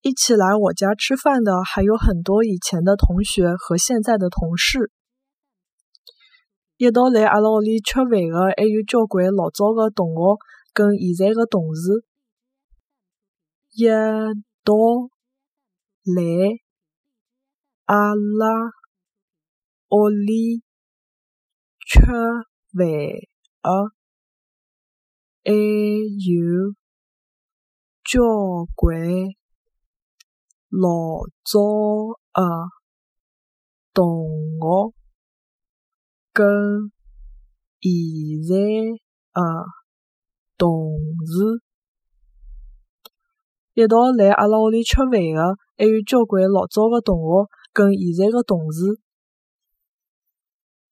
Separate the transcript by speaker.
Speaker 1: 一起来我家吃饭的还有很多以前的同学和现在的同事。一道来阿拉屋里吃饭的还有交关老早的同学跟现在的同事。一道来阿拉屋里吃饭的还有交关老早的同学跟现在的同事。一道来阿拉屋里吃饭的还有交关老早的同学跟现在的同事。